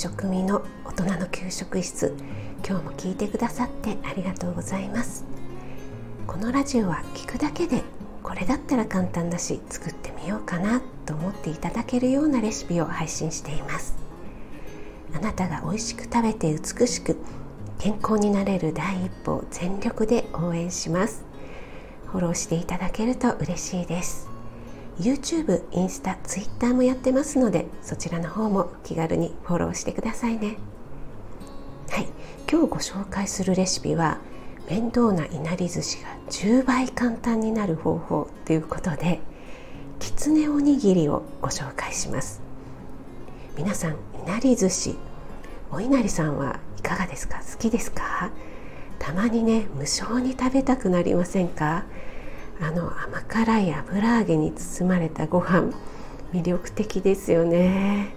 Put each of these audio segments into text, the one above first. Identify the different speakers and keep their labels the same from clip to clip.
Speaker 1: 食味の大人の給食室。今日も聞いてくださってありがとうございます。このラジオは聞くだけでこれだったら簡単だし作ってみようかなと思っていただけるようなレシピを配信しています。あなたが美味しく食べて美しく健康になれる第一歩を全力で応援します。フォローしていただけると嬉しいです。YouTube、インスタ、Twitter もやってますのでそちらの方も気軽にフォローしてくださいね。はい、今日ご紹介するレシピは面倒ないなり寿司が10倍簡単になる方法ということできつねおにぎりをご紹介します。皆さんいなり寿司お稲荷さんはいかがですか？好きですか？たまにね無性に食べたくなりませんか？あの甘辛い油揚げに包まれたご飯魅力的ですよね。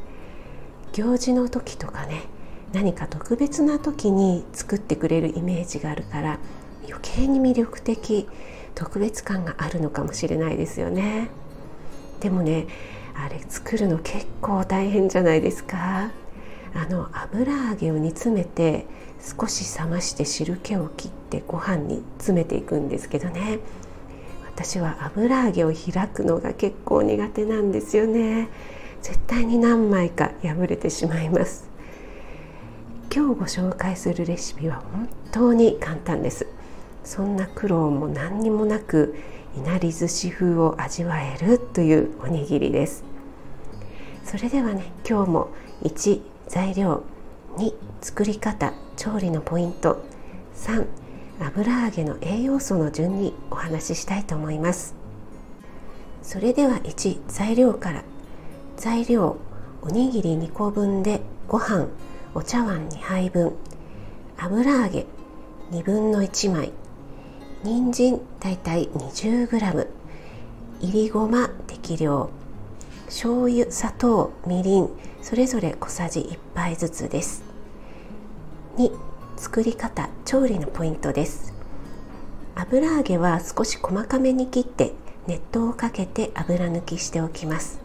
Speaker 1: 行事の時とかね何か特別な時に作ってくれるイメージがあるから余計に魅力的特別感があるのかもしれないですよね。でもねあれ作るの結構大変じゃないですか。あの油揚げを煮詰めて少し冷まして汁気を切ってご飯に詰めていくんですけどね。私は油揚げを開くのが結構苦手なんですよね。絶対に何枚か破れてしまいます。今日ご紹介するレシピは本当に簡単です。そんな苦労も何にもなくいなり寿司風を味わえるというおにぎりです。それではね今日も1材料2作り方調理のポイント3油揚げの栄養素の順にお話ししたいと思います。それでは1材料から。材料おにぎり2個分でご飯お茶碗2杯分。油揚げ2分の1枚。人参だいたい 20g いりごま適量。醤油砂糖みりん。それぞれ小さじ1杯ずつです。2作り方調理のポイントです。油揚げは少し細かめに切って熱湯をかけて油抜きしておきます。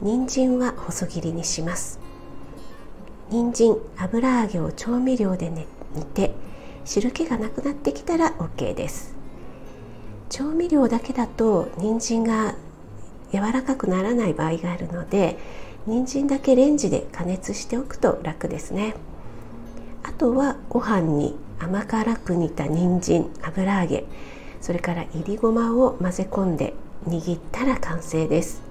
Speaker 1: 人参は細切りにします。人参油揚げを調味料で、ね、煮て汁気がなくなってきたら OK です。調味料だけだと人参が柔らかくならない場合があるので人参だけレンジで加熱しておくと楽ですね。あとはご飯に甘辛く煮た人参油揚げそれからいりごまを混ぜ込んで握ったら完成です。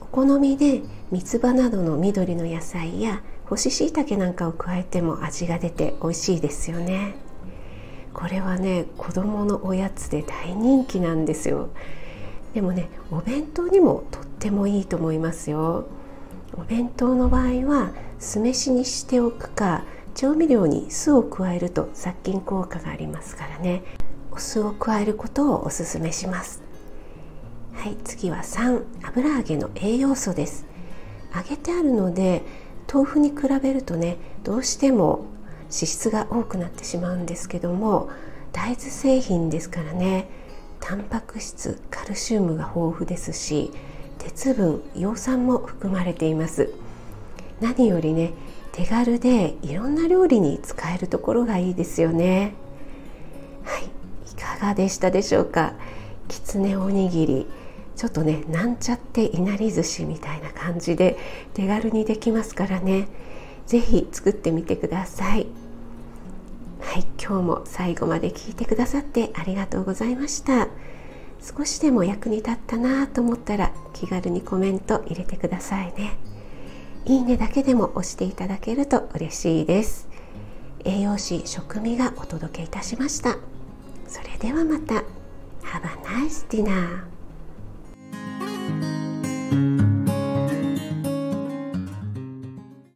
Speaker 1: お好みで三つ葉などの緑の野菜や干し椎茸なんかを加えても味が出て美味しいですよね。これはね子供のおやつで大人気なんですよ。でもねお弁当にもとってもいいと思いますよ。お弁当の場合は酢飯にしておくか調味料に酢を加えると殺菌効果がありますからね。お酢を加えることをおすすめします。はい次は3油揚げの栄養素です。揚げてあるので豆腐に比べるとねどうしても脂質が多くなってしまうんですけども大豆製品ですからねタンパク質カルシウムが豊富ですし鉄分葉酸も含まれています。何よりね手軽でいろんな料理に使えるところがいいですよね。はい。いかがでしたでしょうか？きつねおにぎり。ちょっとねなんちゃっていなり寿司みたいな感じで手軽にできますからね。是非作ってみてください。はい。今日も最後まで聞いてくださってありがとうございました。少しでも役に立ったなと思ったら気軽にコメント入れてくださいね。いいねだけでも押していただけると嬉しいです。栄養士食味がお届けいたしました。それではまた。Have a nice dinner